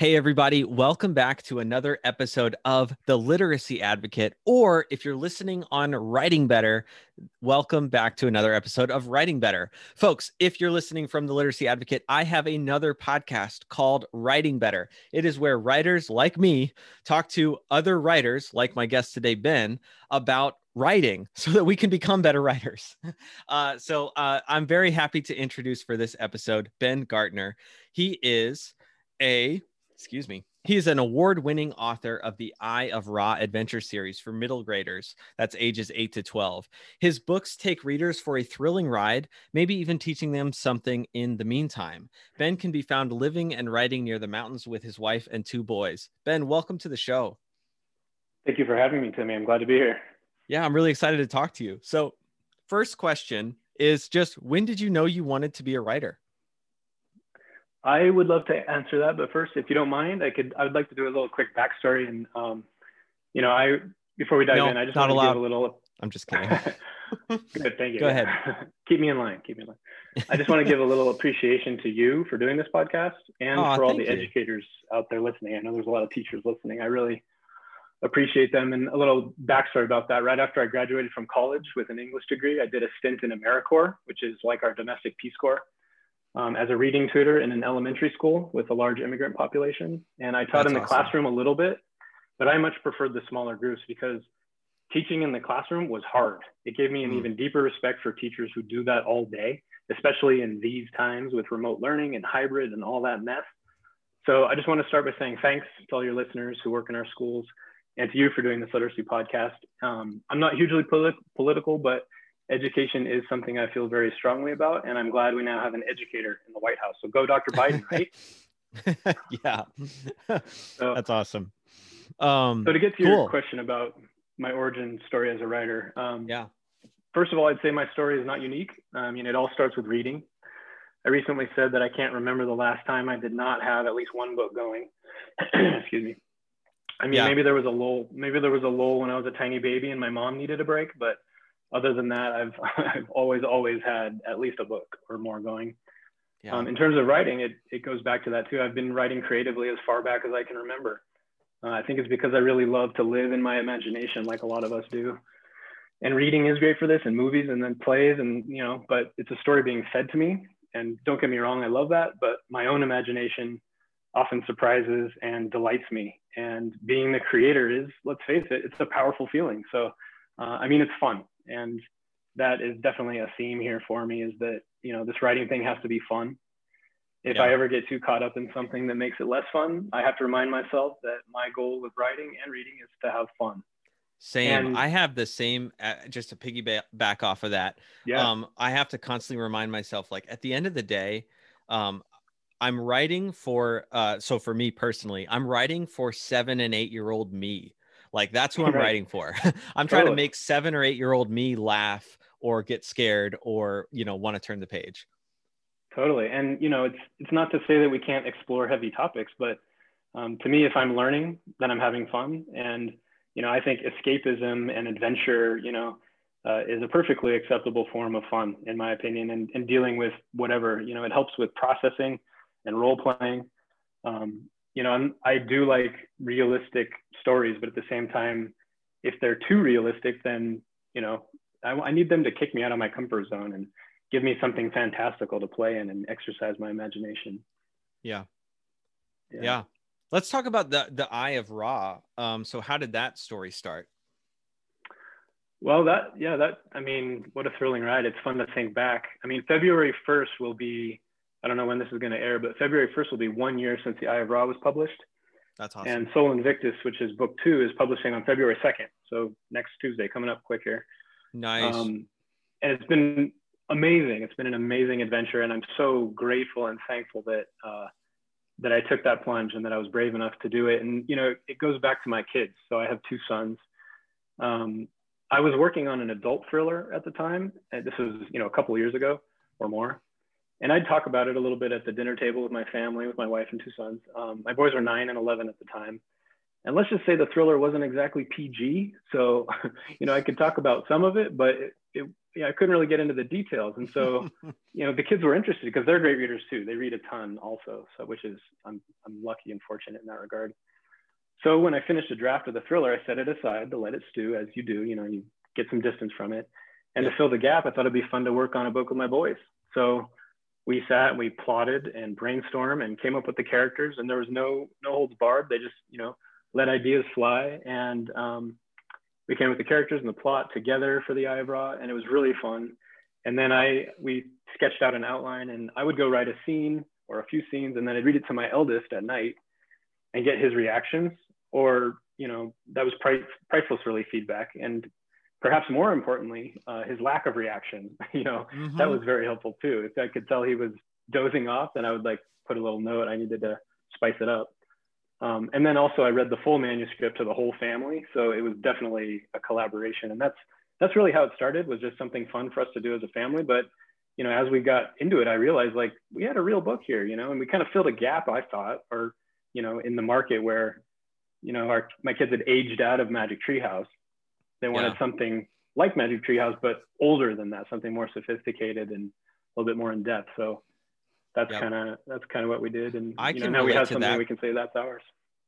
Hey, everybody, welcome back to another episode of The Literacy Advocate. Or if you're listening on Writing Better, welcome back to another episode of Writing Better. Folks, if you're listening from The Literacy Advocate, I have another podcast called Writing Better. It is where writers like me talk to other writers, like my guest today, Ben, about writing so that we can become better writers. Uh, so uh, I'm very happy to introduce for this episode Ben Gartner. He is a excuse me. He is an award winning author of the Eye of Ra adventure series for middle graders, that's ages 8 to 12. His books take readers for a thrilling ride, maybe even teaching them something in the meantime. Ben can be found living and writing near the mountains with his wife and two boys. Ben, welcome to the show. Thank you for having me, Timmy. I'm glad to be here. Yeah, I'm really excited to talk to you. So, first question is just when did you know you wanted to be a writer? I would love to answer that, but first, if you don't mind, I could. I would like to do a little quick backstory, and um, you know, I before we dive no, in, I just want to give a little. I'm just kidding. Good, thank you. Go ahead. Keep me in line. Keep me in line. I just want to give a little appreciation to you for doing this podcast and Aw, for all the you. educators out there listening. I know there's a lot of teachers listening. I really appreciate them. And a little backstory about that. Right after I graduated from college with an English degree, I did a stint in AmeriCorps, which is like our domestic Peace Corps um, as a reading tutor in an elementary school with a large immigrant population. And I taught That's in the awesome. classroom a little bit, but I much preferred the smaller groups because teaching in the classroom was hard. It gave me an Mm. even deeper respect for teachers who do that all day, especially in these times with remote learning and hybrid and all that mess. So I just want to start by saying thanks to all your listeners who work in our schools and to you for doing this literacy podcast. Um, I'm not hugely polit- political, but education is something I feel very strongly about, and I'm glad we now have an educator in the White House. So go, Dr. Biden, right? yeah. So, That's awesome. Um, so to get to cool. your question about my origin story as a writer, um, yeah. first of all, I'd say my story is not unique. I mean, it all starts with reading. I recently said that I can't remember the last time I did not have at least one book going. Excuse me. I mean, Yeah. maybe there was a lull. Maybe there was a lull when I was a tiny baby and my mom needed a break. But other than that, I've I've always always had at least a book or more going. Yeah. Um, in terms of writing, it it goes back to that too. I've been writing creatively as far back as I can remember. Uh, I think it's because I really love to live in my imagination, like a lot of us do. And reading is great for this, and movies, and then plays, and you know. But it's a story being fed to me, and don't get me wrong, I love that. But my own imagination often surprises and delights me. And being the creator is, let's face it, it's a powerful feeling. So, uh, I mean, it's fun, and that is definitely a theme here for me. Is that you know this writing thing has to be fun. If Yeah. I ever get too caught up in something that makes it less fun, I have to remind myself that my goal with writing and reading is to have fun. Same. and- I have the same, uh, just to piggyback off of that. Yeah. Um, I have to constantly remind myself, like at the end of the day, um, I'm writing for, uh, so for me personally, I'm writing for seven and eight year old me. Like that's who I'm Right. writing for. I'm trying to make seven or eight year old me laugh or get scared or, you know, want to turn the page. Totally. And you know, it's it's not to say that we can't explore heavy topics, but um, to me, if I'm learning, then I'm having fun. And you know, I think escapism and adventure, you know, uh, is a perfectly acceptable form of fun, in my opinion. And, and dealing with whatever, you know, it helps with processing and role playing. Um, you know, I'm, I do like realistic stories, but at the same time, if they're too realistic, then you know, I, I need them to kick me out of my comfort zone and give me something fantastical to play in and exercise my imagination. Yeah. Yeah. Let's talk about the, the eye of Ra. Um, so how did that story start? Well, that, yeah, that, I mean, what a thrilling ride. It's fun to think back. I mean, February 1st will be, I don't know when this is going to air, but February 1st will be one year since The Eye of Ra was published. That's awesome. And Sol Invictus, which is book two, is publishing on February 2nd. So next Tuesday, coming up quick here. nice. Um, and it's been amazing. It's been an amazing adventure, and I'm so grateful and thankful that uh, that I took that plunge and that I was brave enough to do it. And you know, it goes back to my kids. So I have two sons. Um, I was working on an adult thriller at the time. And this was you know a couple years ago or more. And I'd talk about it a little bit at the dinner table with my family, with my wife and two sons. Um, my boys are nine and 11 at the time. And let's just say the thriller wasn't exactly PG. So, you know, I could talk about some of it, but it, it, yeah, I couldn't really get into the details. And so, you know, the kids were interested because they're great readers too. They read a ton also. So, which is, I'm, I'm lucky and fortunate in that regard. So when I finished a draft of the thriller, I set it aside to let it stew as you do, you know, you get some distance from it. And to fill the gap, I thought it'd be fun to work on a book with my boys. So we sat, and we plotted and brainstormed and came up with the characters and there was no, no holds barred. They just, you know, let ideas fly. And um, we came with the characters and the plot together for the Eye of Ra, and it was really fun. And then I we sketched out an outline, and I would go write a scene or a few scenes, and then I'd read it to my eldest at night and get his reactions. Or you know that was price, priceless, really feedback, and perhaps more importantly, uh, his lack of reaction. you know mm-hmm. that was very helpful too. If I could tell he was dozing off, then I would like put a little note. I needed to spice it up. Um, and then also I read the full manuscript to the whole family. So it was definitely a collaboration. And that's, that's really how it started was just something fun for us to do as a family. But, you know, as we got into it, I realized like we had a real book here, you know, and we kind of filled a gap, I thought, or, you know, in the market where, you know, our, my kids had aged out of Magic Treehouse. They wanted yeah. something like Magic Treehouse, but older than that, something more sophisticated and a little bit more in depth. So that's yep. kind of that's kind of what we did and I you know, now we have something that. we can say that's ours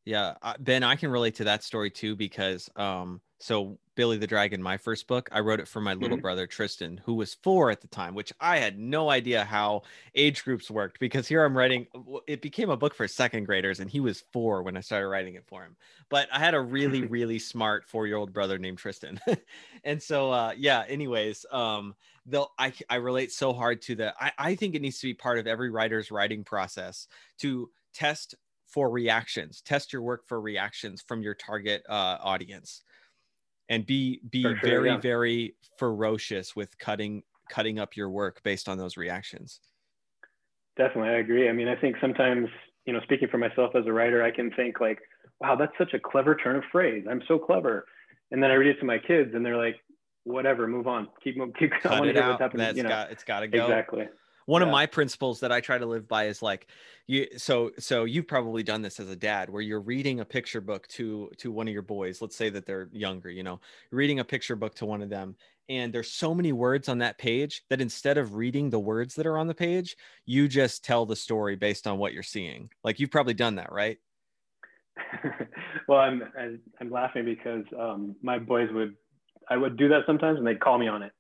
yeah ben i can relate to that story too because um so billy the dragon my first book i wrote it for my little mm-hmm. brother tristan who was four at the time which i had no idea how age groups worked because here i'm writing it became a book for second graders and he was four when i started writing it for him. But i had a really really smart four year old brother named tristan. And so uh yeah anyways um though I, I relate so hard to the I, I think it needs to be part of every writer's writing process to test for reactions test your work for reactions from your target uh, audience and be be sure, very yeah. very ferocious with cutting cutting up your work based on those reactions definitely i agree i mean i think sometimes you know speaking for myself as a writer i can think like wow that's such a clever turn of phrase i'm so clever and then i read it to my kids and they're like whatever, move on, keep keep. Cut I want to hear what's happening. That's you know, got, it's got to go. Exactly. One yeah. of my principles that I try to live by is like you so so you've probably done this as a dad where you're reading a picture book to to one of your boys let's say that they're younger you know reading a picture book to one of them and there's so many words on that page that instead of reading the words that are on the page you just tell the story based on what you're seeing like you've probably done that right well i'm i'm laughing because um, my boys would I would do that sometimes, and they'd call me on it.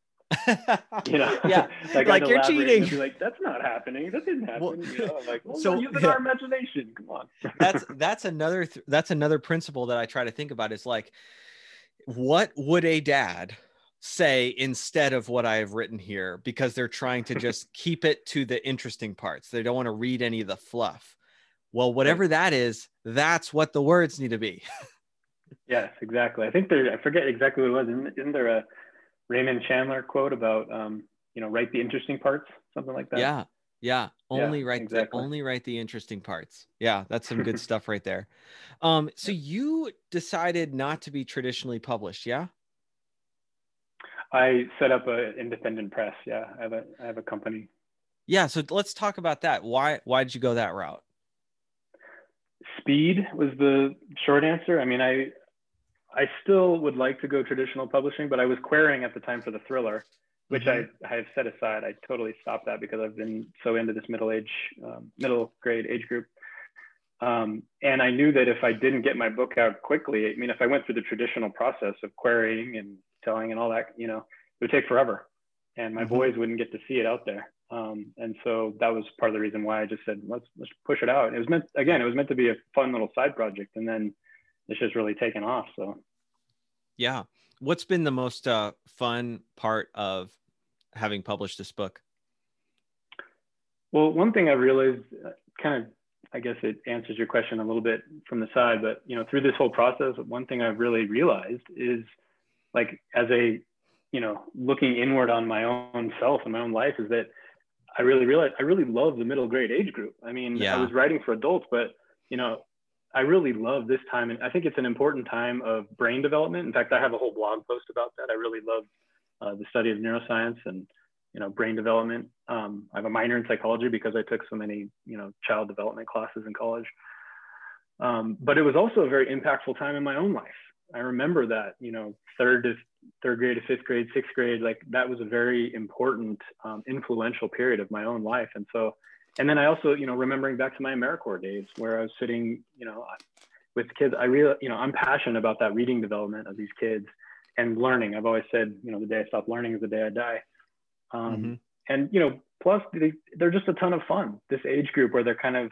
You know, yeah, like, like you're cheating. like that's not happening. That didn't happen. Well, you know, like, well, so using yeah. our imagination. Come on. that's that's another th- that's another principle that I try to think about. Is like, what would a dad say instead of what I have written here? Because they're trying to just keep it to the interesting parts. They don't want to read any of the fluff. Well, whatever that is, that's what the words need to be. Yes, exactly. I think there, I forget exactly what it was. Isn't, isn't there a Raymond Chandler quote about, um, you know, write the interesting parts, something like that? Yeah. Yeah. Only yeah, write exactly. the, only write the interesting parts. Yeah. That's some good stuff right there. Um, so you decided not to be traditionally published. Yeah. I set up an independent press. Yeah. I have a, I have a company. Yeah. So let's talk about that. Why, why did you go that route? Speed was the short answer. I mean, I, I still would like to go traditional publishing, but I was querying at the time for the thriller, which mm-hmm. I, I have set aside. I totally stopped that because I've been so into this middle age, um, middle grade age group. Um, and I knew that if I didn't get my book out quickly, I mean, if I went through the traditional process of querying and telling and all that, you know, it would take forever and my mm-hmm. boys wouldn't get to see it out there. Um, and so that was part of the reason why I just said, let's, let's push it out. It was meant, again, it was meant to be a fun little side project. And then it's just really taken off. So, yeah. What's been the most uh, fun part of having published this book? Well, one thing I realized, uh, kind of, I guess it answers your question a little bit from the side, but you know, through this whole process, one thing I've really realized is, like, as a, you know, looking inward on my own self and my own life, is that I really realized I really love the middle grade age group. I mean, yeah. I was writing for adults, but you know, I really love this time, and I think it's an important time of brain development. In fact, I have a whole blog post about that. I really love uh, the study of neuroscience and you know brain development. Um, I have a minor in psychology because I took so many you know child development classes in college. Um, but it was also a very impactful time in my own life. I remember that, you know, third to third grade to fifth grade, sixth grade, like that was a very important, um, influential period of my own life. And so, and then I also, you know, remembering back to my AmeriCorps days where I was sitting, you know, with kids, I really, you know, I'm passionate about that reading development of these kids and learning. I've always said, you know, the day I stop learning is the day I die. Um, mm-hmm. And, you know, plus they, they're just a ton of fun. This age group where they're kind of,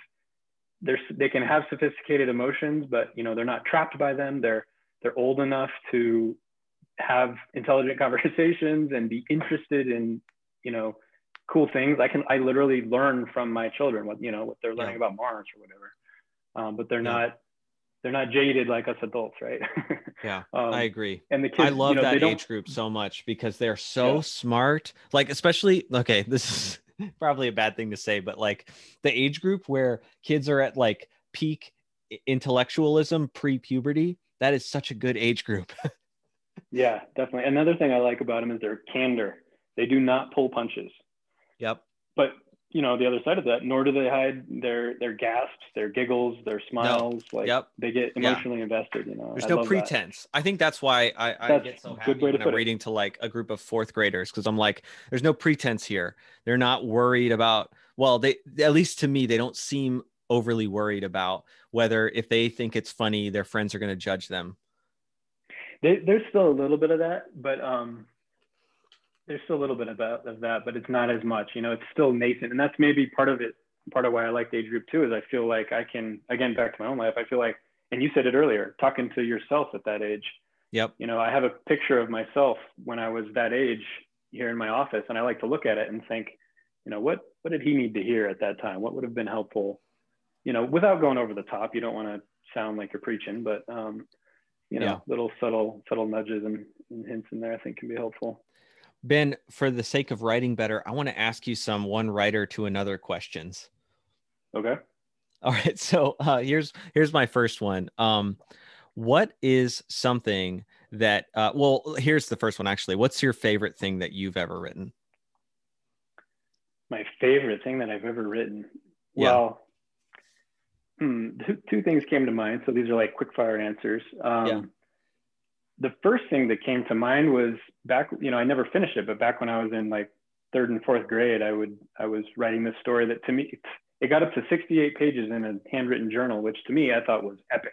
they're, they can have sophisticated emotions, but, you know, they're not trapped by them. They're, they're old enough to have intelligent conversations and be interested in, you know, cool things. I can, I literally learn from my children what, you know, what they're learning yeah. about Mars or whatever. Um, but they're yeah. not, they're not jaded like us adults, right? yeah, um, I agree. And the kids, I love you know, that age group so much because they're so yeah. smart. Like, especially, okay, this is probably a bad thing to say, but like the age group where kids are at like peak intellectualism pre puberty, that is such a good age group. yeah, definitely. Another thing I like about them is their candor. They do not pull punches. Yep. But you know the other side of that nor do they hide their their gasps their giggles their smiles no. like yep. they get emotionally yeah. invested you know there's I no pretense that. i think that's why i, I get so happy when i'm reading it. to like a group of fourth graders because i'm like there's no pretense here they're not worried about well they at least to me they don't seem overly worried about whether if they think it's funny their friends are going to judge them they, there's still a little bit of that but um there's still a little bit about of that, but it's not as much. You know, it's still nascent, and that's maybe part of it. Part of why I like the age group too is I feel like I can again back to my own life. I feel like, and you said it earlier, talking to yourself at that age. Yep. You know, I have a picture of myself when I was that age here in my office, and I like to look at it and think, you know, what what did he need to hear at that time? What would have been helpful? You know, without going over the top. You don't want to sound like you're preaching, but um, you know, yeah. little subtle subtle nudges and, and hints in there I think can be helpful. Ben, for the sake of writing better, I want to ask you some one writer to another questions. Okay. All right. So uh, here's here's my first one. Um, what is something that? Uh, well, here's the first one. Actually, what's your favorite thing that you've ever written? My favorite thing that I've ever written. Yeah. Well, hmm, two, two things came to mind. So these are like quick fire answers. Um, yeah the first thing that came to mind was back, you know, I never finished it, but back when I was in like third and fourth grade, I would, I was writing this story that to me, it got up to 68 pages in a handwritten journal, which to me, I thought was epic.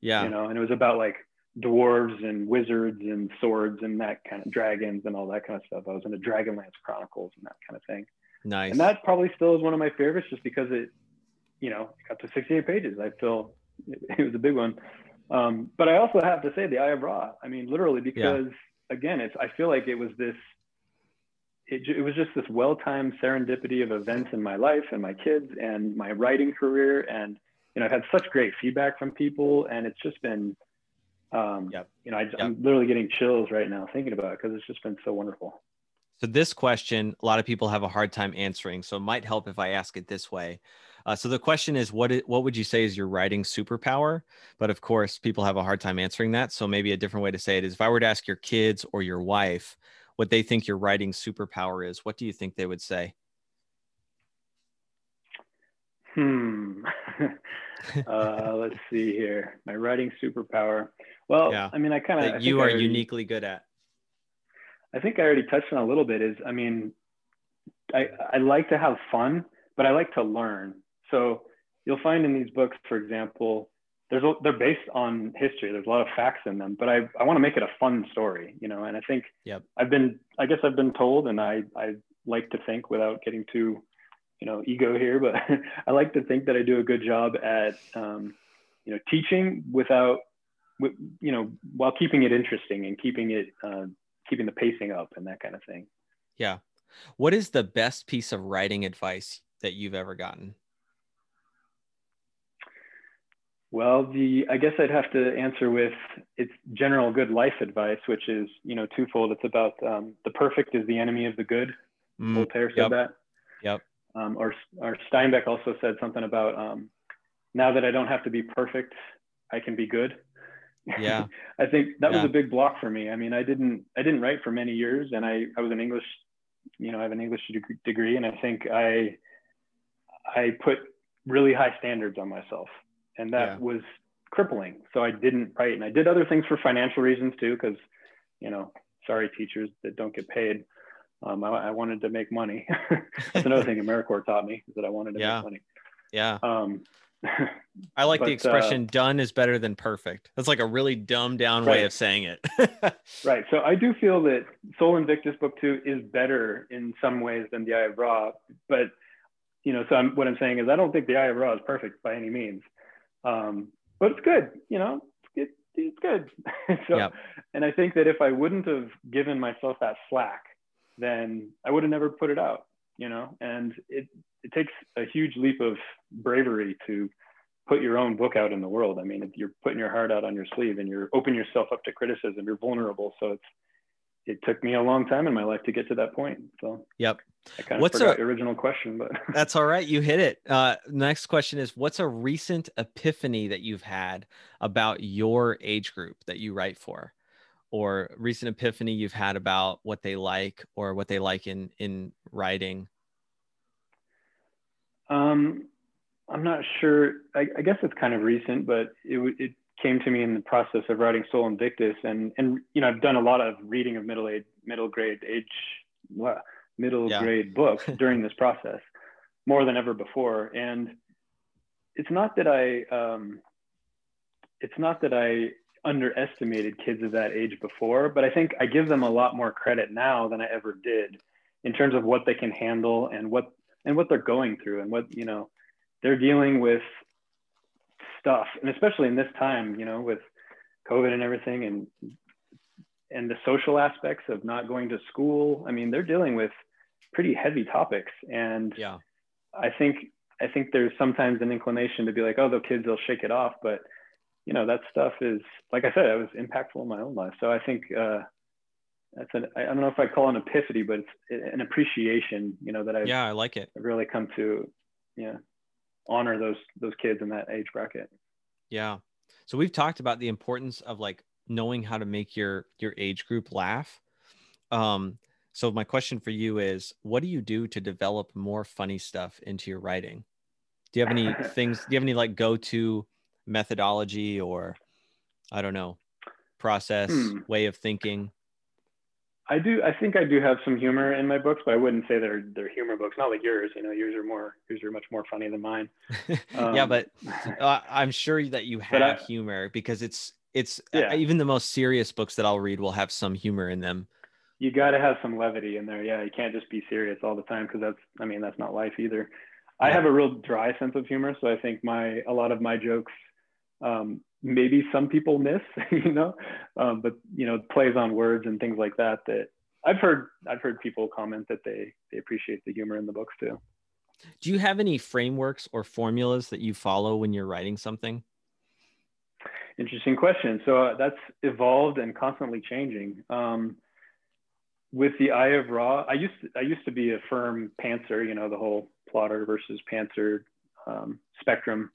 Yeah. You know, and it was about like dwarves and wizards and swords and that kind of dragons and all that kind of stuff. I was in the Dragonlance Chronicles and that kind of thing. Nice. And that probably still is one of my favorites just because it, you know, got to 68 pages. I feel it was a big one. Um, but I also have to say the Eye of Ra. I mean, literally, because yeah. again, it's I feel like it was this. It, it was just this well-timed serendipity of events in my life and my kids and my writing career, and you know, I've had such great feedback from people, and it's just been, um, yep. you know, I, am literally getting chills right now thinking about it because it's just been so wonderful. So this question, a lot of people have a hard time answering. So it might help if I ask it this way. Uh, so the question is, what what would you say is your writing superpower? But of course, people have a hard time answering that. So maybe a different way to say it is, if I were to ask your kids or your wife what they think your writing superpower is, what do you think they would say? Hmm. uh, let's see here. My writing superpower. Well, yeah. I mean, I kind of you are already, uniquely good at. I think I already touched on a little bit. Is I mean, I I like to have fun but I like to learn. So you'll find in these books, for example, there's a, they're based on history. There's a lot of facts in them, but I, I want to make it a fun story, you know. And I think yep. I've been, I guess I've been told, and I I like to think without getting too, you know, ego here, but I like to think that I do a good job at, um, you know, teaching without, you know, while keeping it interesting and keeping it, uh, keeping the pacing up and that kind of thing. Yeah. What is the best piece of writing advice that you've ever gotten? Well, the I guess I'd have to answer with it's general good life advice, which is you know twofold. It's about um, the perfect is the enemy of the good. Mm, Voltaire said yep. that. Yep. Um, or or Steinbeck also said something about um, now that I don't have to be perfect, I can be good. Yeah. I think that yeah. was a big block for me. I mean, I didn't I didn't write for many years, and I I was an English, you know, I have an English degree, and I think I I put really high standards on myself. And that yeah. was crippling. So I didn't write, and I did other things for financial reasons too, because you know, sorry teachers that don't get paid. Um, I, I, wanted to make money. That's another thing AmeriCorps taught me is that I wanted to yeah. make money. Yeah. Um, I like but, the expression uh, done is better than perfect. That's like a really dumbed down right. way of saying it. right. So I do feel that Sol Invictus book two is better in some ways than the Eye of Ra, but you know, so I'm, what I'm saying is I don't think the Eye of Ra is perfect by any means. Um, but it's good, you know, it, it's good. so, yep. and I think that if I wouldn't have given myself that slack, then I would have never put it out, you know, and it, it takes a huge leap of bravery to put your own book out in the world. I mean, you're putting your heart out on your sleeve and you're opening yourself up to criticism, you're vulnerable. So it's, it took me a long time in my life to get to that point. So, yep. I kind of what's forgot a, the original question, but that's all right. You hit it. Uh, next question is what's a recent epiphany that you've had about your age group that you write for? Or recent epiphany you've had about what they like or what they like in in writing? Um, I'm not sure. I, I guess it's kind of recent, but it, would it came to me in the process of writing Sol Invictus, and and you know I've done a lot of reading of middle age, middle grade age, middle yeah. grade books during this process, more than ever before. And it's not that I, um, it's not that I underestimated kids of that age before, but I think I give them a lot more credit now than I ever did in terms of what they can handle and what and what they're going through and what you know they're dealing with stuff and especially in this time you know with covid and everything and and the social aspects of not going to school i mean they're dealing with pretty heavy topics and yeah. I think i think there's sometimes an inclination to be like oh the kids will shake it off but you know that stuff is like i said it was impactful in my own life. So i think uh that's an i don't know if i call it an epiphany but it's an appreciation you know that i yeah i like it. I've really come to yeah honor those those kids in that age bracket. Yeah. So we've talked about the importance of like knowing how to make your your age group laugh. Um so my question for you is what do you do to develop more funny stuff into your writing? Do you have any things do you have any like go-to methodology or i don't know process hmm. way of thinking I do. I think I do have some humor in my books, but I wouldn't say they're they're humor books. Not like yours. You know, yours are more yours are much more funny than mine. Um, yeah, but uh, I'm sure that you have I, humor because it's it's uh, yeah. uh, even the most serious books that I'll read will have some humor in them. You got to have some levity in there. Yeah, you can't just be serious all the time because that's I mean that's not life either. Yeah. I have a real dry sense of humor, so I think my a lot of my jokes um, maybe some people miss, you know, um, but you know, plays on words and things like that. That I've heard, I've heard people comment that they they appreciate the humor in the books too. Do you have any frameworks or formulas that you follow when you're writing something? Interesting question. So uh, that's evolved and constantly changing. Um, with the Eye of Ra, I used to, I used to be a firm pantser, you know, the whole plotter versus pantser um, spectrum.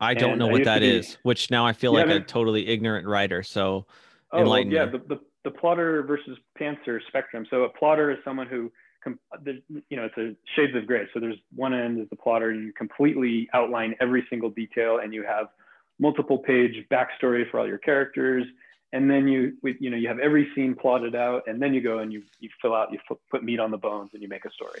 I don't and know what that is, which now I feel yeah, like a totally ignorant writer. So oh, well, yeah, the, the, the plotter versus pantser spectrum. So a plotter is someone who, you know, it's a shades of gray. So there's one end is the plotter, you completely outline every single detail, and you have multiple page backstory for all your characters. And then you, you know, you have every scene plotted out, and then you go and you you fill out, you put meat on the bones, and you make a story.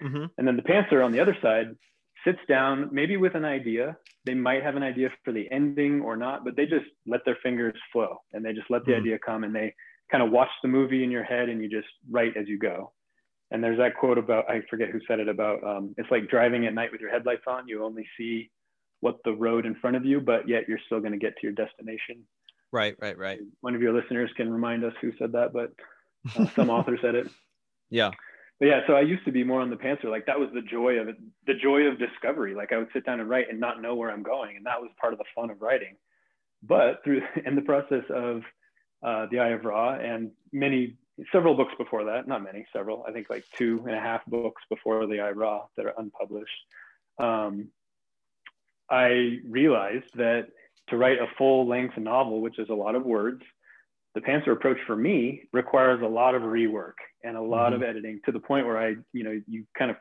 Mm-hmm. And then the pantser on the other side sits down, maybe with an idea. They might have an idea for the ending or not, but they just let their fingers flow and they just let the mm. idea come and they kind of watch the movie in your head and you just write as you go. And there's that quote about, I forget who said it about, um, it's like driving at night with your headlights on. You only see what the road in front of you, but yet you're still going to get to your destination. Right, right, right. One of your listeners can remind us who said that, but uh, some author said it. Yeah but yeah, so I used to be more on the pantser. Like that was the joy of it, the joy of discovery. Like I would sit down and write and not know where I'm going, and that was part of the fun of writing. But through in the process of uh, the Eye of Ra and many several books before that, not many, several, I think like two and a half books before the Eye of Ra that are unpublished. Um, I realized that to write a full length novel, which is a lot of words, the Pantser approach for me requires a lot of rework and a lot mm-hmm. of editing to the point where I, you know, you kind of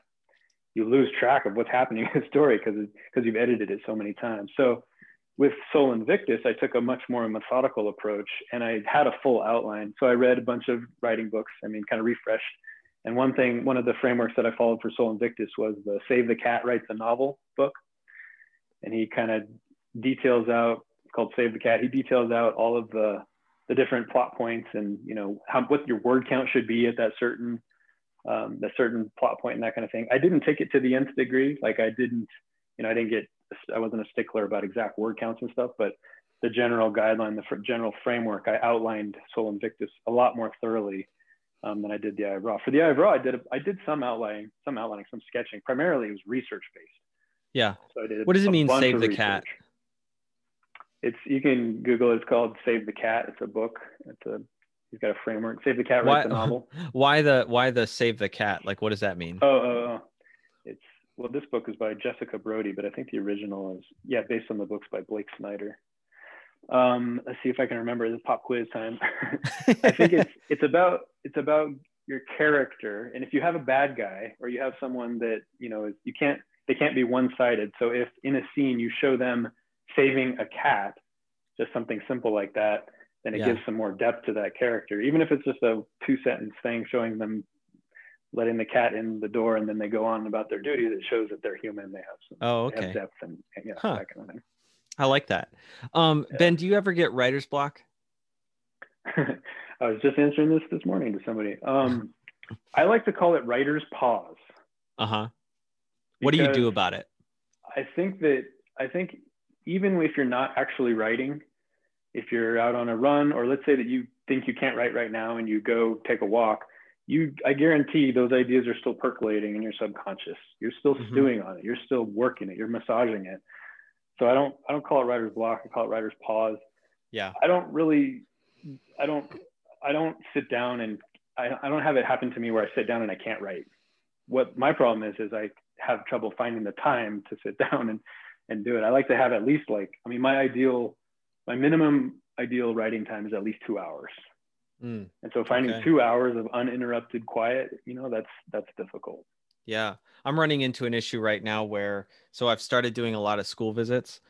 you lose track of what's happening in the story because because you've edited it so many times. So with Sol Invictus, I took a much more methodical approach and I had a full outline. So I read a bunch of writing books, I mean, kind of refreshed. And one thing, one of the frameworks that I followed for Sol Invictus was the Save the Cat Writes a Novel book. And he kind of details out, called Save the Cat, he details out all of the, the different plot points and, you know, how, what your word count should be at that certain, um, that certain plot point and that kind of thing. I didn't take it to the nth degree. Like I didn't, you know, I didn't get I wasn't a stickler about exact word counts and stuff, but the general guideline, the general framework, I outlined Sol Invictus a lot more thoroughly um, than I did the Eye of Ra. For the Eye of Ra, I did a, I did some outlining, some outlining, some sketching. Primarily, it was research based. Yeah. So I did. What does it mean? Save the research. cat. It's you can Google. It. It's called Save the Cat. It's a book. It's a he's got a framework. Save the Cat writes why, a novel. Why the why the Save the Cat? Like, what does that mean? Oh, oh, oh well, this book is by Jessica Brody, but I think the original is, yeah, based on the books by Blake Snyder. Um, let's see if I can remember the pop quiz time. I think it's, it's about, it's about your character. And if you have a bad guy or you have someone that, you know, is you can't, they can't be one-sided. So if in a scene you show them saving a cat, just something simple like that, then it yeah. gives some more depth to that character. Even if it's just a two sentence thing showing them letting the cat in the door and then they go on about their duty that shows that they're human they have some oh okay have depth and, and yeah huh. that kind of thing i like that um yeah. ben do you ever get writer's block i was just answering this this morning to somebody um i like to call it writer's pause uh-huh what do you do about it i think that i think even if you're not actually writing if you're out on a run or let's say that you think you can't write right now and you go take a walk you i guarantee those ideas are still percolating in your subconscious. You're still mm-hmm. stewing on it. You're still working it. You're massaging it. So i don't i don't call it writer's block. I call it writer's pause. Yeah. I don't really i don't i don't sit down and I, I don't have it happen to me where i sit down and i can't write. What my problem is is i have trouble finding the time to sit down and and do it i like to have at least like i mean my ideal my minimum ideal writing time is at least two hours Mm, and so finding okay. two hours of uninterrupted quiet, you know, that's that's difficult. Yeah. I'm running into an issue right now where so I've started doing a lot of school visits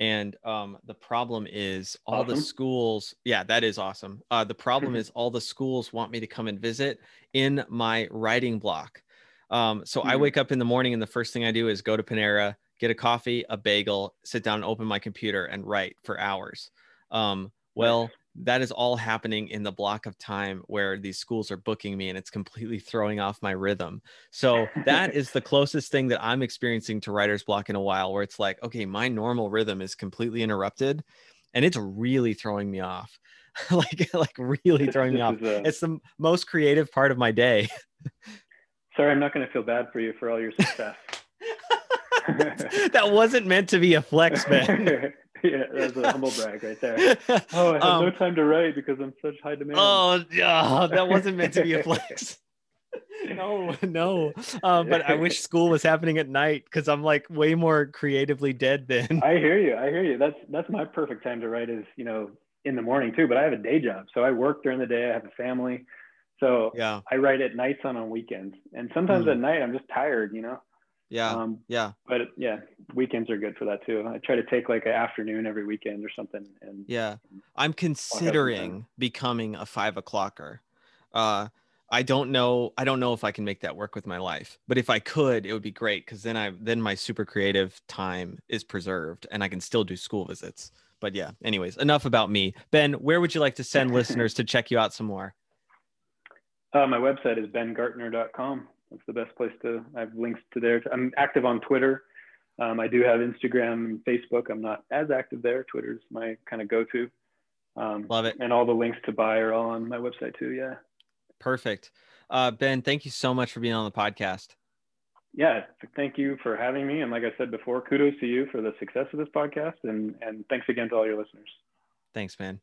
and um, the problem is all awesome. the schools yeah that is awesome uh, the problem is all the schools want me to come and visit in my writing block um, so mm-hmm. i wake up in the morning and the first thing i do is go to panera get a coffee a bagel sit down and open my computer and write for hours um, well that is all happening in the block of time where these schools are booking me and it's completely throwing off my rhythm. So that is the closest thing that I'm experiencing to writer's block in a while where it's like, okay, my normal rhythm is completely interrupted and it's really throwing me off. like like really throwing me off. A... It's the most creative part of my day. Sorry, I'm not going to feel bad for you for all your success. that wasn't meant to be a flex, man. yeah, that's a humble brag right there. Oh, I have um, no time to write because I'm such high demand. Oh, yeah, that wasn't meant to be a flex. no, no. Um, but I wish school was happening at night because I'm like way more creatively dead then. I hear you. I hear you. That's that's my perfect time to write is you know in the morning too. But I have a day job, so I work during the day. I have a family, so yeah, I write at nights on on weekends, and sometimes mm. at night I'm just tired. You know. Yeah. Um, yeah. But yeah, weekends are good for that too. I try to take like an afternoon every weekend or something. And yeah, I'm considering becoming a five o'clocker. Uh, I don't know. I don't know if I can make that work with my life, but if I could, it would be great because then I then my super creative time is preserved and I can still do school visits. But yeah, anyways, enough about me. Ben, where would you like to send listeners to check you out some more? Uh, my website is bengartner.com that's the best place to. I have links to there. I'm active on Twitter. Um, I do have Instagram and Facebook. I'm not as active there. Twitter's my kind of go-to. Um, Love it. And all the links to buy are all on my website too. Yeah. Perfect. Uh, ben, thank you so much for being on the podcast. Yeah, thank you for having me. And like I said before, kudos to you for the success of this podcast. And and thanks again to all your listeners. Thanks, man.